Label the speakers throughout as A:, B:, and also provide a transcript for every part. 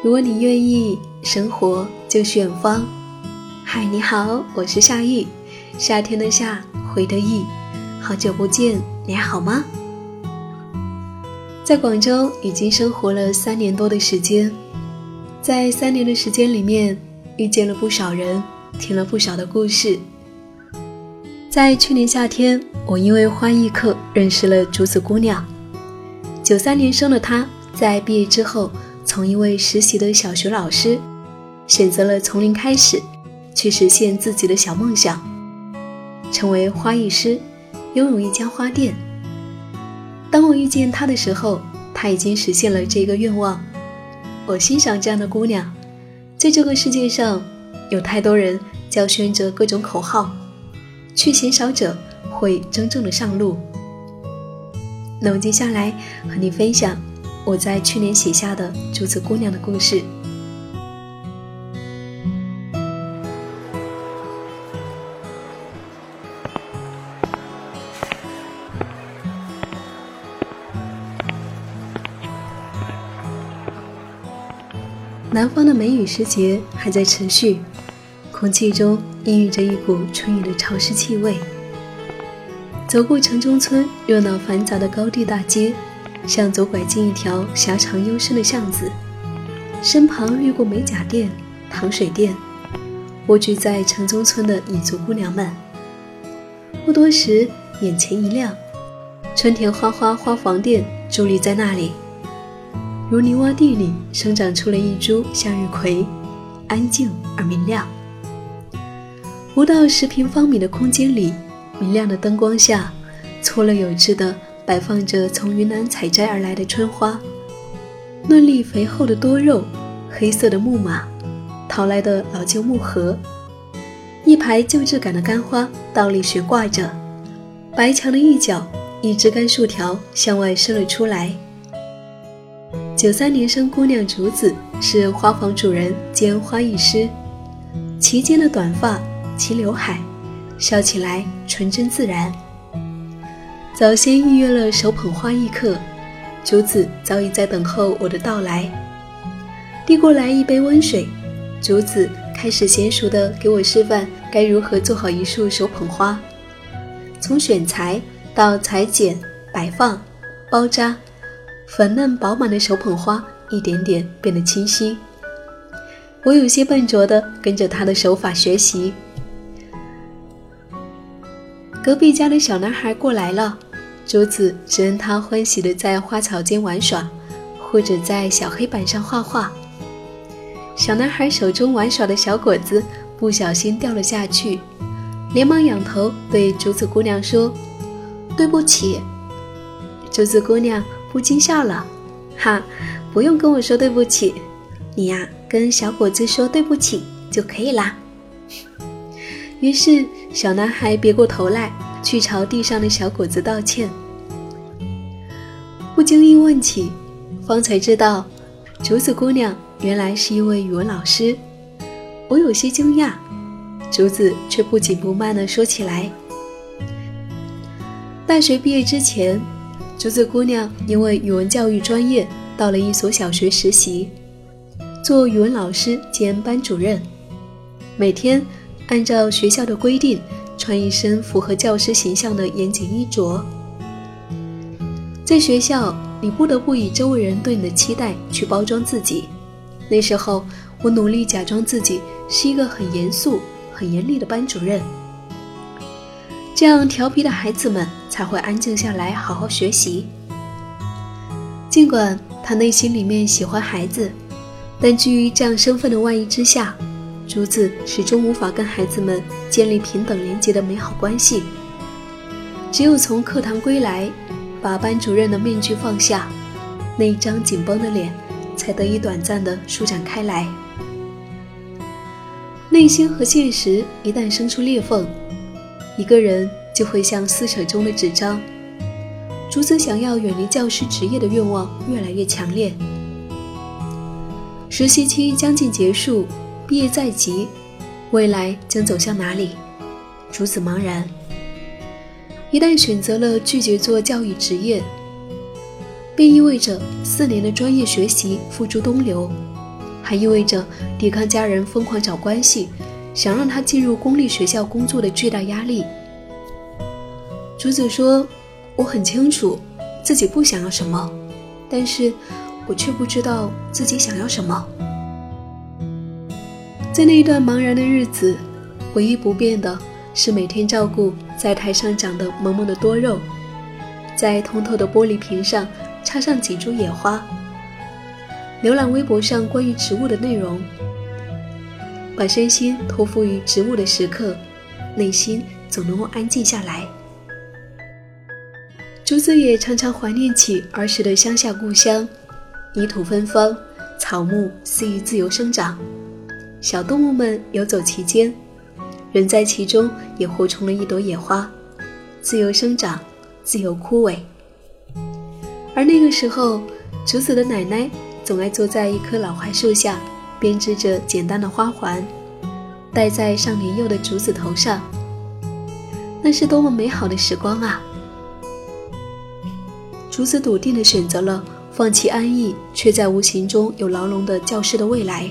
A: 如果你愿意，生活就是远方。嗨，你好，我是夏意，夏天的夏，回的意。好久不见，你还好吗？在广州已经生活了三年多的时间，在三年的时间里面，遇见了不少人，听了不少的故事。在去年夏天，我因为花艺课认识了竹子姑娘。九三年生的她，在毕业之后。从一位实习的小学老师，选择了从零开始，去实现自己的小梦想，成为花艺师，拥有一家花店。当我遇见她的时候，她已经实现了这个愿望。我欣赏这样的姑娘，在这个世界上，有太多人叫宣着各种口号，却鲜少者会真正的上路。那么接下来和你分享。我在去年写下的竹子姑娘的故事。南方的梅雨时节还在持续，空气中氤氲着一股春雨的潮湿气味。走过城中村热闹繁杂的高地大街。向左拐进一条狭长幽深的巷子，身旁掠过美甲店、糖水店，蜗居在城中村的彝族姑娘们。不多时，眼前一亮，春田花花花房店伫立在那里，如泥洼地里生长出了一株向日葵，安静而明亮。不到十平方米的空间里，明亮的灯光下，错落有致的。摆放着从云南采摘而来的春花，嫩绿肥厚的多肉，黑色的木马，淘来的老旧木盒，一排旧质感的干花倒立悬挂着。白墙的一角，一枝干树条向外伸了出来。九三年生姑娘竹子是花房主人兼花艺师，齐肩的短发，齐刘海，笑起来纯真自然。早先预约了手捧花艺课，竹子早已在等候我的到来。递过来一杯温水，竹子开始娴熟地给我示范该如何做好一束手捧花，从选材到裁剪、摆放、包扎，粉嫩饱满的手捧花一点点变得清晰。我有些笨拙地跟着他的手法学习。隔壁家的小男孩过来了。竹子只任他欢喜地在花草间玩耍，或者在小黑板上画画。小男孩手中玩耍的小果子不小心掉了下去，连忙仰头对竹子姑娘说：“对不起。”竹子姑娘不禁笑了：“哈，不用跟我说对不起，你呀，跟小果子说对不起就可以啦。”于是，小男孩别过头来。去朝地上的小果子道歉。不经意问起，方才知道，竹子姑娘原来是一位语文老师。我有些惊讶，竹子却不紧不慢地说起来：大学毕业之前，竹子姑娘因为语文教育专业，到了一所小学实习，做语文老师兼班主任，每天按照学校的规定。穿一身符合教师形象的严谨衣着，在学校，你不得不以周围人对你的期待去包装自己。那时候，我努力假装自己是一个很严肃、很严厉的班主任，这样调皮的孩子们才会安静下来，好好学习。尽管他内心里面喜欢孩子，但基于这样身份的外衣之下。竹子始终无法跟孩子们建立平等连接的美好关系。只有从课堂归来，把班主任的面具放下，那一张紧绷的脸才得以短暂的舒展开来。内心和现实一旦生出裂缝，一个人就会像撕扯中的纸张。竹子想要远离教师职业的愿望越来越强烈。实习期将近结束。毕业在即，未来将走向哪里？竹子茫然。一旦选择了拒绝做教育职业，便意味着四年的专业学习付诸东流，还意味着抵抗家人疯狂找关系，想让他进入公立学校工作的巨大压力。竹子说：“我很清楚自己不想要什么，但是我却不知道自己想要什么。”在那一段茫然的日子，唯一不变的是每天照顾在台上长得萌萌的多肉，在通透的玻璃瓶上插上几株野花。浏览微博上关于植物的内容，把身心托付于植物的时刻，内心总能够安静下来。竹子也常常怀念起儿时的乡下故乡，泥土芬芳，草木肆意自由生长，小动物们游走其间，人在其中也活成了一朵野花，自由生长，自由枯萎。而那个时候，竹子的奶奶。总爱坐在一棵老槐树下，编织着简单的花环，戴在尚年幼的竹子头上。那是多么美好的时光啊！竹子笃定地选择了放弃安逸，却在无形中有牢笼的教室的未来。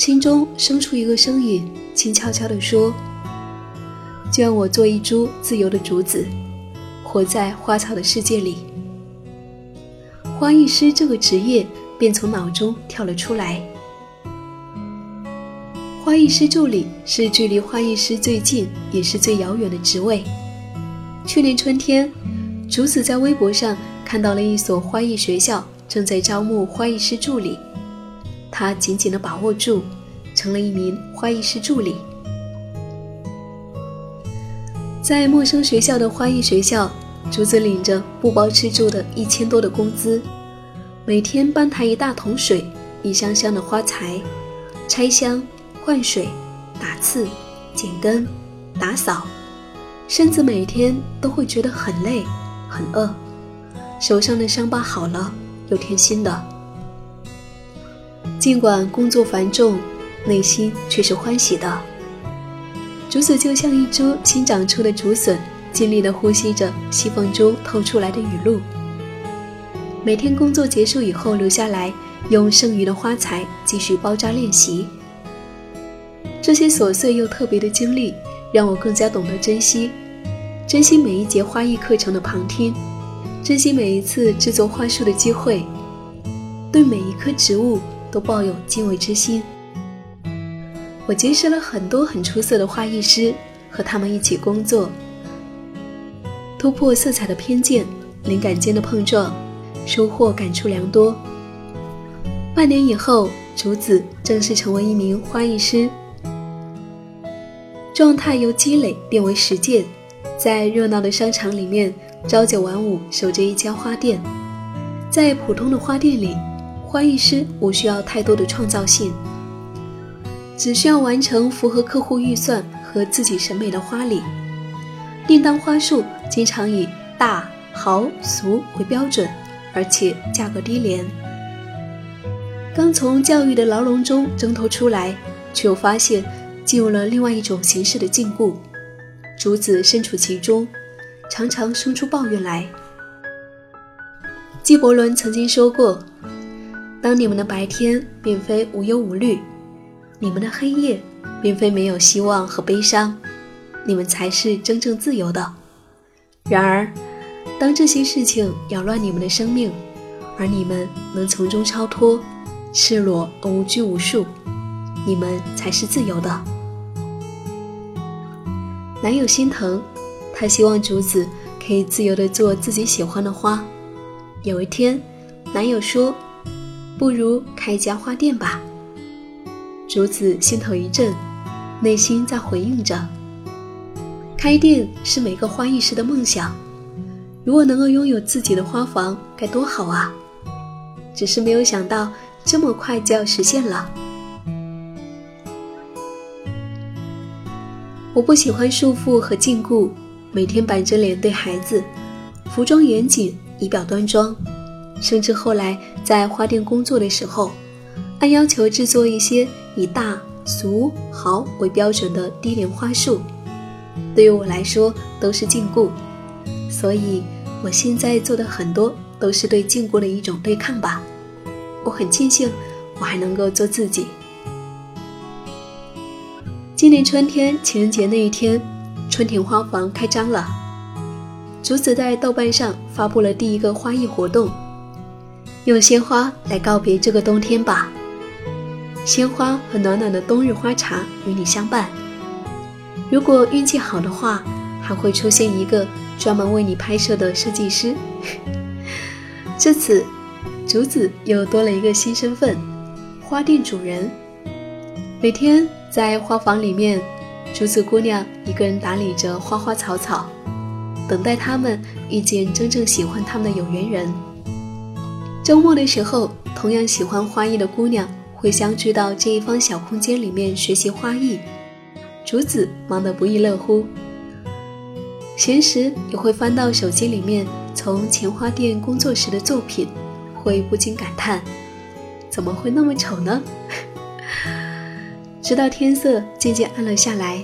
A: 心中生出一个声音，轻悄悄地说：“就让我做一株自由的竹子，活在花草的世界里。”花艺师这个职业便从脑中跳了出来。花艺师助理是距离花艺师最近也是最遥远的职位。去年春天，竹子在微博上看到了一所花艺学校正在招募花艺师助理，他紧紧地把握住，成了一名花艺师助理。在陌生学校的花艺学校。竹子领着不包吃住的一千多的工资，每天搬抬一大桶水、一箱箱的花材，拆箱、换水、打刺、剪根、打扫，身子每天都会觉得很累、很饿，手上的伤疤好了又添新的。尽管工作繁重，内心却是欢喜的。竹子就像一株新长出的竹笋。尽力地呼吸着细缝中透出来的雨露。每天工作结束以后，留下来用剩余的花材继续包扎练习。这些琐碎又特别的经历，让我更加懂得珍惜，珍惜每一节花艺课程的旁听，珍惜每一次制作花束的机会，对每一棵植物都抱有敬畏之心。我结识了很多很出色的花艺师，和他们一起工作。突破色彩的偏见，灵感间的碰撞，收获感触良多。半年以后，竹子正式成为一名花艺师，状态由积累变为实践，在热闹的商场里面朝九晚五守着一家花店。在普通的花店里，花艺师无需要太多的创造性，只需要完成符合客户预算和自己审美的花礼。订单花束经常以大、豪、俗为标准，而且价格低廉。刚从教育的牢笼中挣脱出来，却又发现进入了另外一种形式的禁锢。竹子身处其中，常常生出抱怨来。纪伯伦曾经说过：“当你们的白天并非无忧无虑，你们的黑夜并非没有希望和悲伤。”你们才是真正自由的。然而，当这些事情扰乱你们的生命，而你们能从中超脱，赤裸而无拘无束，你们才是自由的。男友心疼，他希望竹子可以自由地做自己喜欢的花。有一天，男友说：“不如开一家花店吧。”竹子心头一震，内心在回应着。开店是每个花艺师的梦想，如果能够拥有自己的花房，该多好啊！只是没有想到这么快就要实现了。我不喜欢束缚和禁锢，每天板着脸对孩子，服装严谨，仪表端庄，甚至后来在花店工作的时候，按要求制作一些以大、俗、豪为标准的低廉花束。对于我来说都是禁锢，所以我现在做的很多都是对禁锢的一种对抗吧。我很庆幸我还能够做自己。今年春天情人节那一天，春田花房开张了。竹子在豆瓣上发布了第一个花艺活动，用鲜花来告别这个冬天吧。鲜花和暖暖的冬日花茶与你相伴。如果运气好的话，还会出现一个专门为你拍摄的设计师。这次，竹子又多了一个新身份——花店主人。每天在花房里面，竹子姑娘一个人打理着花花草草，等待他们遇见真正喜欢他们的有缘人。周末的时候，同样喜欢花艺的姑娘会相聚到这一方小空间里面学习花艺。竹子忙得不亦乐乎，闲时也会翻到手机里面从前花店工作时的作品，会不禁感叹：怎么会那么丑呢？直到天色渐渐暗了下来，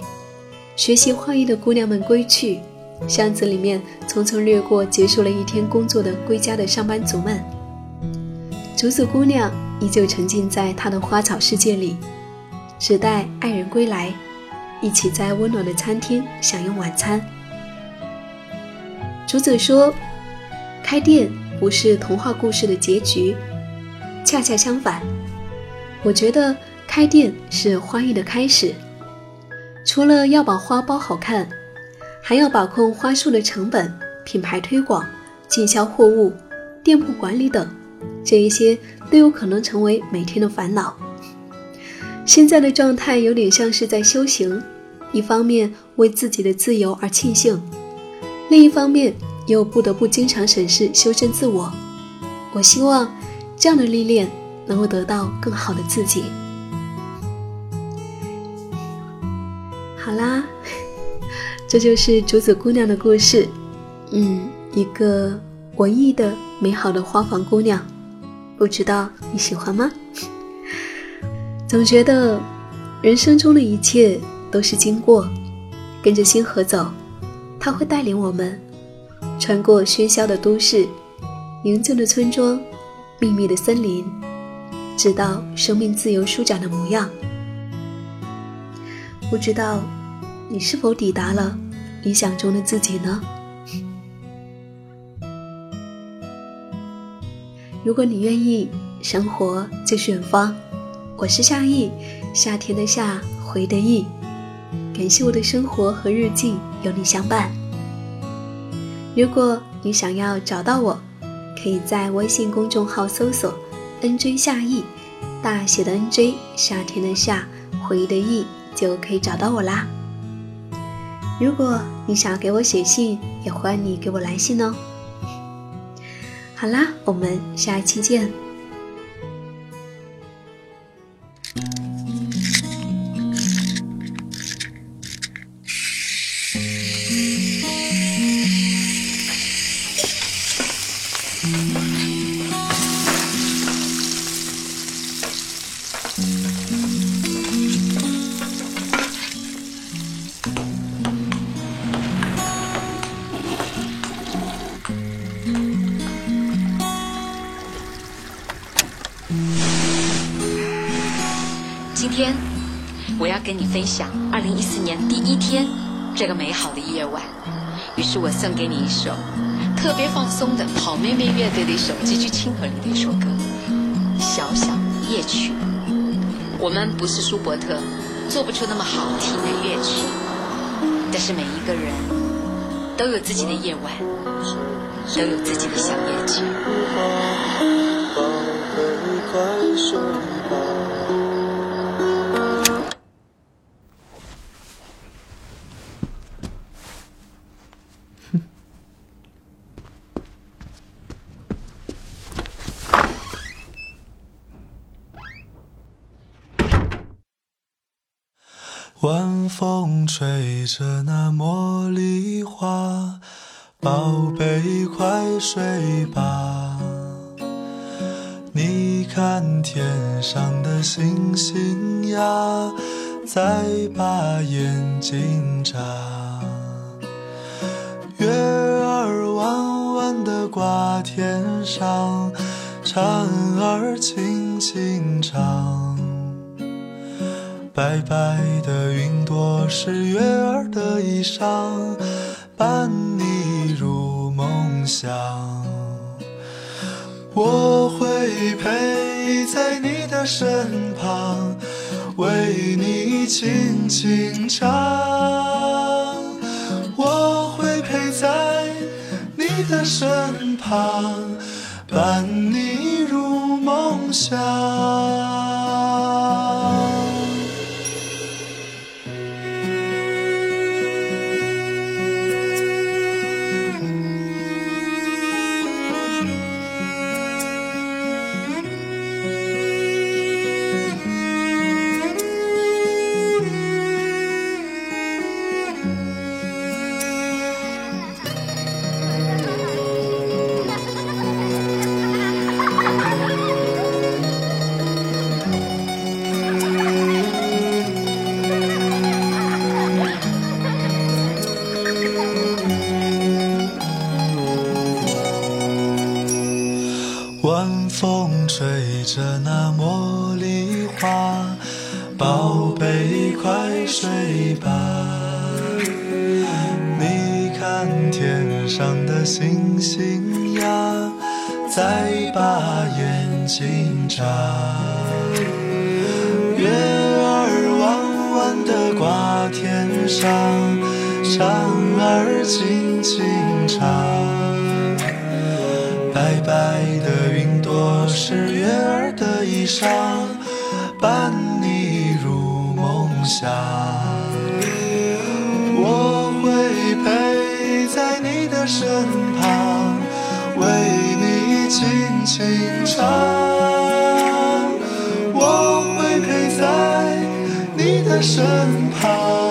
A: 学习花艺的姑娘们归去，巷子里面匆匆掠过结束了一天工作的归家的上班族们。竹子姑娘依旧沉浸在她的花草世界里，只待爱人归来，一起在温暖的餐厅享用晚餐。竹子说：“开店不是童话故事的结局，恰恰相反，我觉得。”开店是花艺的开始，除了要把花包好看，还要把控花束的成本、品牌推广、进销货物、店铺管理等，这一些都有可能成为每天的烦恼。现在的状态有点像是在修行，一方面为自己的自由而庆幸，另一方面又不得不经常审视、修正自我。我希望这样的历练能够得到更好的自己。好啦，这就是竹子姑娘的故事。嗯，一个文艺的、美好的花房姑娘，不知道你喜欢吗？总觉得人生中的一切都是经过，跟着星河走，它会带领我们穿过喧嚣的都市、宁静的村庄、秘密的森林，直到生命自由舒展的模样。不知道。你是否抵达了理想中的自己呢？如果你愿意，生活就是远方。我是夏意，夏天的夏，回的意。感谢我的生活和日记有你相伴。如果你想要找到我，可以在微信公众号搜索 “nj 夏意”，大写的 “nj”，夏天的夏，回的意，就可以找到我啦。如果你想要给我写信，也欢迎你给我来信哦。好啦，我们下一期见。
B: 今天，我要跟你分享二零一四年第一天这个美好的夜晚。于是我送给你一首特别放松的好妹妹乐队的一首极具亲和力的一首歌《小小夜曲》。我们不是舒伯特，做不出那么好听的乐曲，但是每一个人都有自己的夜晚，都有自己的小夜曲。
C: 晚风吹着那茉莉花，宝贝快睡吧。看天上的星星呀，在把眼睛眨。月儿弯弯的挂天上，蝉儿轻。轻唱。白白的云朵是月儿的衣裳，伴你入梦乡。我会陪在你的身旁，为你轻轻唱。我会陪在你的身旁，伴你入梦乡。眼睛眨。月儿弯弯的挂天上，蝉儿轻轻唱。白白的云朵是月儿的衣裳，伴你入梦乡。轻轻唱。我会陪在你的身旁。